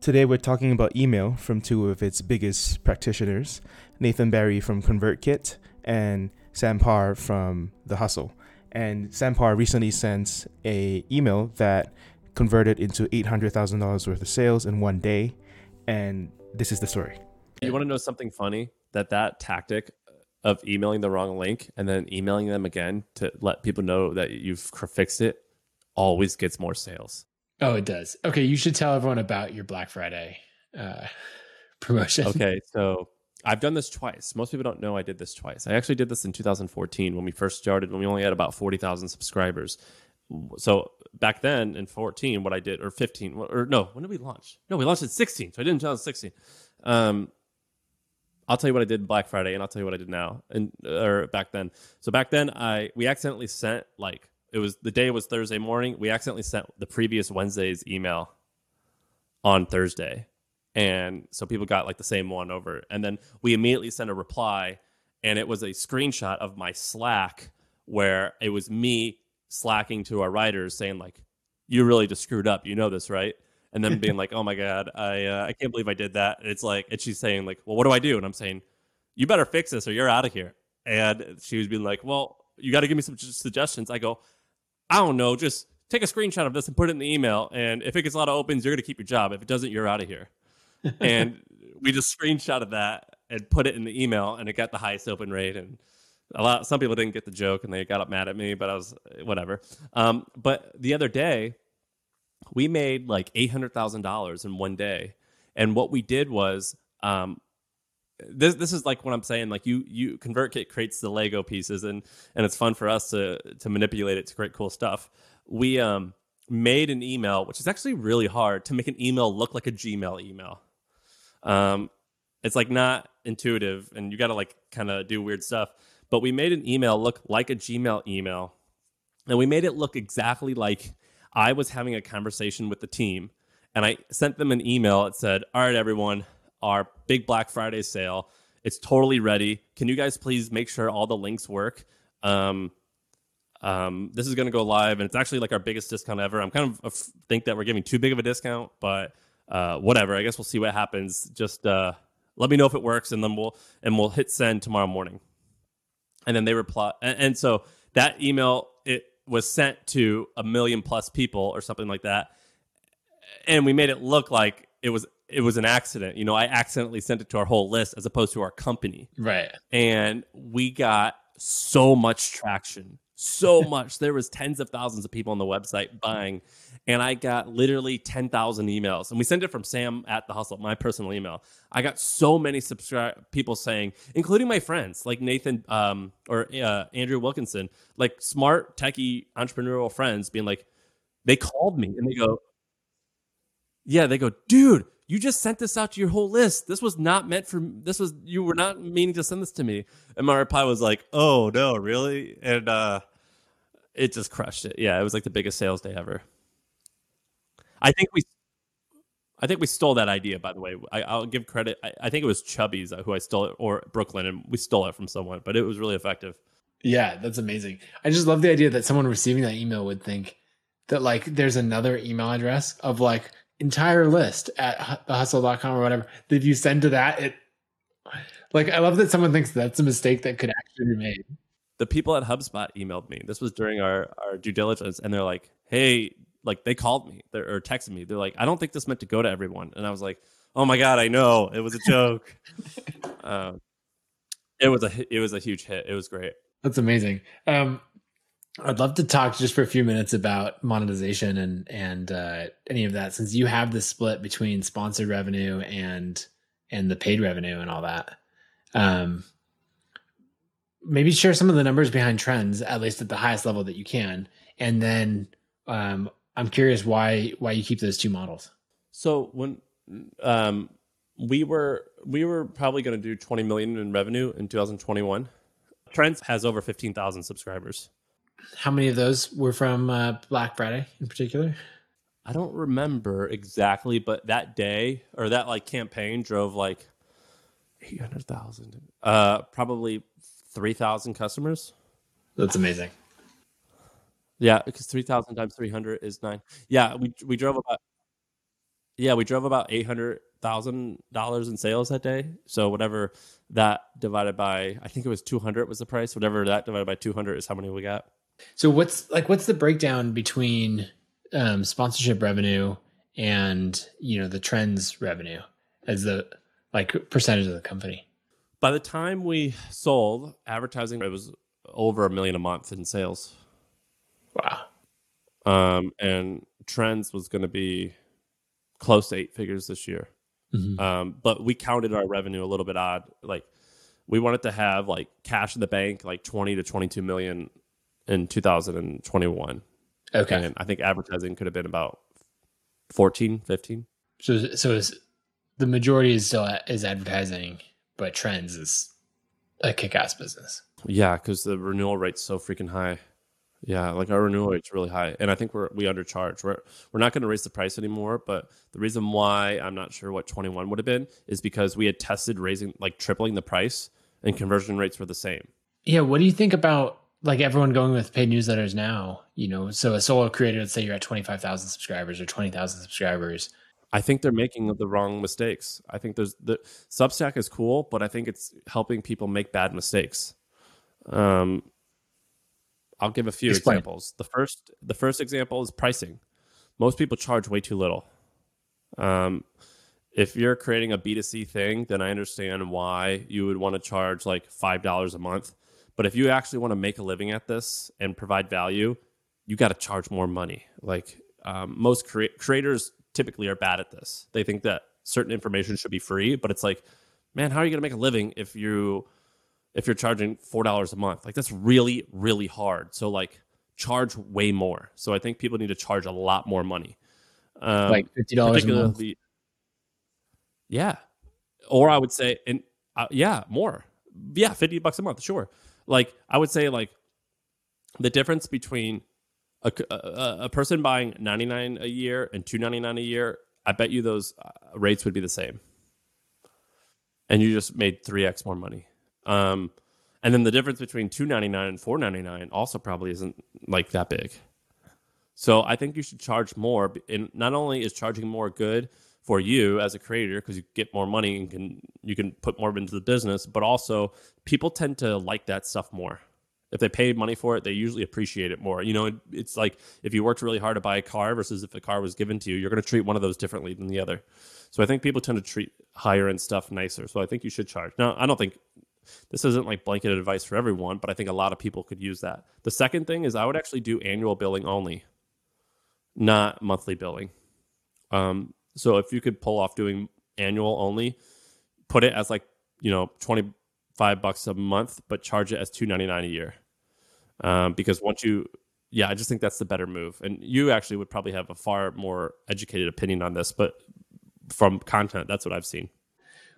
Today we're talking about email from two of its biggest practitioners, Nathan Barry from ConvertKit and Sam Parr from The Hustle. And Sam Parr recently sent a email that converted into $800,000 worth of sales in one day. And this is the story. You want to know something funny? That that tactic of emailing the wrong link and then emailing them again to let people know that you've fixed it always gets more sales. Oh, it does. Okay, you should tell everyone about your Black Friday uh, promotion. Okay, so I've done this twice. Most people don't know I did this twice. I actually did this in 2014 when we first started, when we only had about 40,000 subscribers. So back then in 14, what I did, or 15, or no, when did we launch? No, we launched in 16. So I did in 2016. Um, I'll tell you what I did Black Friday, and I'll tell you what I did now, and or back then. So back then, I we accidentally sent like it was the day was Thursday morning. We accidentally sent the previous Wednesday's email on Thursday, and so people got like the same one over, and then we immediately sent a reply, and it was a screenshot of my Slack where it was me slacking to our writers saying like, "You really just screwed up. You know this, right?" and then being like, "Oh my god, I uh, I can't believe I did that." And it's like, and she's saying like, "Well, what do I do?" And I'm saying, "You better fix this, or you're out of here." And she was being like, "Well, you got to give me some suggestions." I go, "I don't know, just take a screenshot of this and put it in the email. And if it gets a lot of opens, you're gonna keep your job. If it doesn't, you're out of here." and we just screenshotted that and put it in the email, and it got the highest open rate and a lot some people didn't get the joke and they got up mad at me but i was whatever um, but the other day we made like $800,000 in one day. And what we did was, um, this this is like what I'm saying. Like you you ConvertKit creates the Lego pieces, and and it's fun for us to to manipulate it to create cool stuff. We um made an email, which is actually really hard to make an email look like a Gmail email. Um, it's like not intuitive, and you got to like kind of do weird stuff. But we made an email look like a Gmail email, and we made it look exactly like I was having a conversation with the team and I sent them an email that said, All right, everyone, our big Black Friday sale, it's totally ready. Can you guys please make sure all the links work? Um, um, this is going to go live, and it's actually like our biggest discount ever. I'm kind of think that we're giving too big of a discount, but uh, whatever. I guess we'll see what happens. Just uh, let me know if it works, and then we'll and we'll hit send tomorrow morning. And then they reply, and, and so that email it was sent to a million plus people or something like that and we made it look like it was it was an accident you know i accidentally sent it to our whole list as opposed to our company right and we got so much traction so much there was tens of thousands of people on the website buying and I got literally 10,000 emails. And we sent it from Sam at the Hustle, my personal email. I got so many subscribe people saying, including my friends like Nathan um, or uh, Andrew Wilkinson, like smart techie entrepreneurial friends, being like, they called me and they go, yeah, they go, dude, you just sent this out to your whole list. This was not meant for this was you were not meaning to send this to me. And my reply was like, "Oh no, really?" And uh it just crushed it. Yeah, it was like the biggest sales day ever. I think we, I think we stole that idea. By the way, I, will give credit. I, I, think it was Chubbies who I stole it, or Brooklyn, and we stole it from someone. But it was really effective. Yeah, that's amazing. I just love the idea that someone receiving that email would think that like there's another email address of like entire list at thehustle.com or whatever. That if you send to that, it like I love that someone thinks that's a mistake that could actually be made. The people at HubSpot emailed me. This was during our, our due diligence, and they're like, "Hey, like they called me or texted me. They're like, I don't think this meant to go to everyone. And I was like, Oh my god, I know it was a joke. um, it was a it was a huge hit. It was great. That's amazing. Um, I'd love to talk just for a few minutes about monetization and and uh, any of that, since you have the split between sponsored revenue and and the paid revenue and all that. Um, maybe share some of the numbers behind trends, at least at the highest level that you can, and then um, I'm curious why why you keep those two models. So when um, we were we were probably going to do 20 million in revenue in 2021. Trends has over 15,000 subscribers. How many of those were from uh, Black Friday in particular? I don't remember exactly, but that day or that like campaign drove like 800,000. Uh, probably 3,000 customers. That's amazing. Yeah, because three thousand times three hundred is nine. Yeah, we we drove about. Yeah, we drove about eight hundred thousand dollars in sales that day. So whatever that divided by, I think it was two hundred was the price. Whatever that divided by two hundred is how many we got. So what's like what's the breakdown between um, sponsorship revenue and you know the trends revenue as the like percentage of the company? By the time we sold advertising, it was over a million a month in sales. Wow. Um, and trends was going to be close to eight figures this year. Mhm. Um, but we counted our revenue a little bit odd. Like we wanted to have like cash in the bank, like 20 to 22 million in 2021. Okay. And I think advertising could have been about 14, 15. So so is the majority is still is advertising, but trends is a kick-ass business. Yeah, because the renewal rate's so freaking high. Yeah, like our renewal rate's really high, and I think we're we undercharge. We're we're not going to raise the price anymore. But the reason why I'm not sure what 21 would have been is because we had tested raising like tripling the price, and conversion rates were the same. Yeah, what do you think about like everyone going with paid newsletters now? You know, so a solo creator, let's say you're at 25,000 subscribers or 20,000 subscribers. I think they're making the wrong mistakes. I think there's the Substack is cool, but I think it's helping people make bad mistakes. Um, I'll give a few Explain. examples. The first, the first example is pricing. Most people charge way too little. Um, if you're creating a B2C thing, then I understand why you would want to charge like five dollars a month. But if you actually want to make a living at this and provide value, you got to charge more money. Like um, most crea- creators typically are bad at this. They think that certain information should be free, but it's like, man, how are you going to make a living if you if you're charging four dollars a month? Like that's really really hard. So like charge way more. So I think people need to charge a lot more money. Um, like $50 a month. Yeah, or I would say, and uh, yeah, more. Yeah, fifty bucks a month, sure. Like I would say, like the difference between a a person buying ninety nine a year and two ninety nine a year, I bet you those uh, rates would be the same, and you just made three x more money. Um, and then the difference between two ninety nine and four ninety nine also probably isn't like that big. So I think you should charge more. And not only is charging more good for you as a creator because you get more money and can you can put more into the business, but also people tend to like that stuff more. If they pay money for it, they usually appreciate it more. You know, it, it's like if you worked really hard to buy a car versus if a car was given to you, you're going to treat one of those differently than the other. So I think people tend to treat higher end stuff nicer. So I think you should charge. Now, I don't think this isn't like blanket advice for everyone, but I think a lot of people could use that. The second thing is I would actually do annual billing only, not monthly billing. Um, so if you could pull off doing annual only, put it as like, you know, 25 bucks a month, but charge it as 299 a year. Um, because once you, yeah, I just think that's the better move. And you actually would probably have a far more educated opinion on this, but from content, that's what I've seen.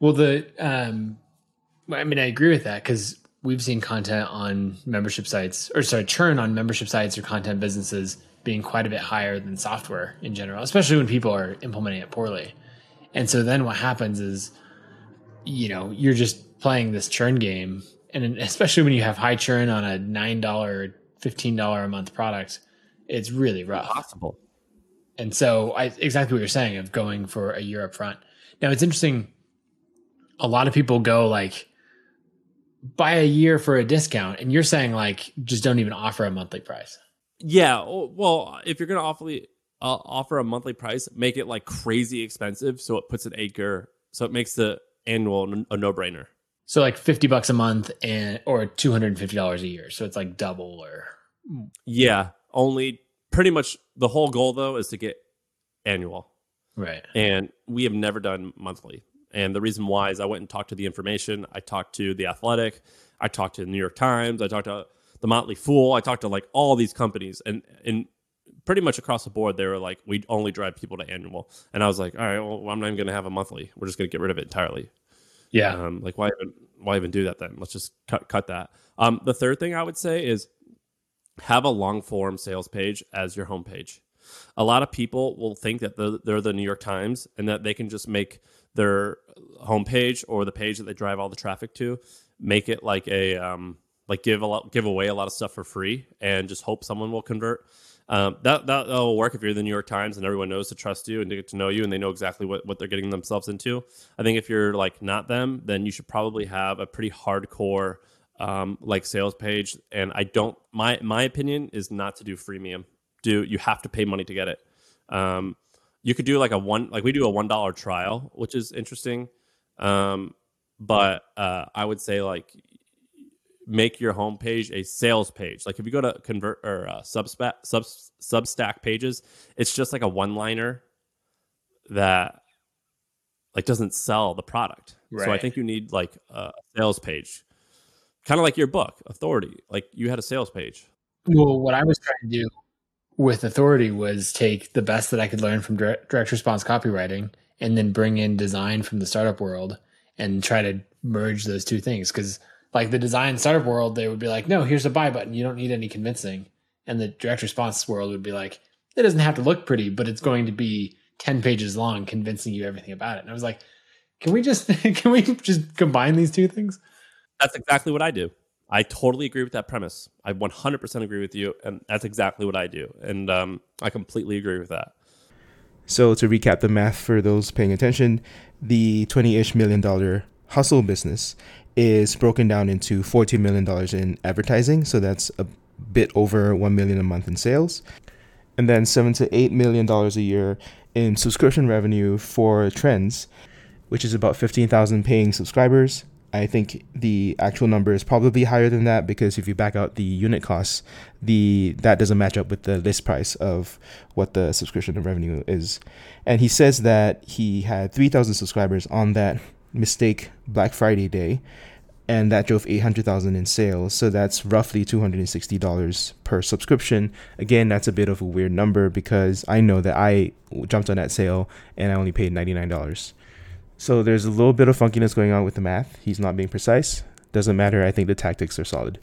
Well, the um, I mean, I agree with that because we've seen content on membership sites, or sorry, churn on membership sites or content businesses being quite a bit higher than software in general, especially when people are implementing it poorly. And so then what happens is, you know, you're just playing this churn game, and especially when you have high churn on a nine dollar, fifteen dollar a month product, it's really rough. Possible. And so I exactly what you're saying of going for a year up front. Now it's interesting. A lot of people go like buy a year for a discount, and you're saying like just don't even offer a monthly price. Yeah. Well, if you're going to offer, uh, offer a monthly price, make it like crazy expensive. So it puts an acre, so it makes the annual a no brainer. So like fifty bucks a month and or two hundred and fifty dollars a year. So it's like double or Yeah. Only pretty much the whole goal though is to get annual. right. and we have never done monthly. And the reason why is I went and talked to the information. I talked to the Athletic, I talked to the New York Times, I talked to the Motley Fool, I talked to like all these companies, and and pretty much across the board, they were like, we only drive people to annual. And I was like, all right, well, I'm not even going to have a monthly. We're just going to get rid of it entirely. Yeah. Um, like why even why even do that then? Let's just cut cut that. Um, the third thing I would say is have a long form sales page as your homepage. A lot of people will think that they're, they're the New York Times and that they can just make their homepage or the page that they drive all the traffic to make it like a um, like give a lot give away a lot of stuff for free and just hope someone will convert. Um, that that will work if you're the New York Times and everyone knows to trust you and to get to know you and they know exactly what, what they're getting themselves into. I think if you're like not them, then you should probably have a pretty hardcore um, like sales page. And I don't my my opinion is not to do freemium. Do you have to pay money to get it? Um, you could do like a one like we do a one dollar trial, which is interesting. Um, but uh, I would say like make your homepage a sales page. Like if you go to convert or uh, Substack, sub, Substack pages, it's just like a one liner that like doesn't sell the product. Right. So I think you need like a sales page, kind of like your book, Authority. Like you had a sales page. Well, what I was trying to do with Authority was take the best that I could learn from direct, direct response copywriting and then bring in design from the startup world and try to merge those two things because like the design startup world, they would be like, no, here's a buy button. You don't need any convincing. And the direct response world would be like, it doesn't have to look pretty, but it's going to be 10 pages long convincing you everything about it. And I was like, can we just can we just combine these two things? That's exactly what I do. I totally agree with that premise. I 100% agree with you, and that's exactly what I do. And um, I completely agree with that. So to recap the math for those paying attention, the 20-ish million dollar hustle business is broken down into $14 million in advertising. So that's a bit over 1 million a month in sales. And then 7 to 8 million dollars a year in subscription revenue for Trends, which is about 15,000 paying subscribers. I think the actual number is probably higher than that because if you back out the unit costs, the that doesn't match up with the list price of what the subscription revenue is. And he says that he had 3,000 subscribers on that mistake Black Friday day, and that drove 800,000 in sales. So that's roughly $260 per subscription. Again, that's a bit of a weird number because I know that I jumped on that sale and I only paid $99. So there's a little bit of funkiness going on with the math. He's not being precise. Doesn't matter. I think the tactics are solid.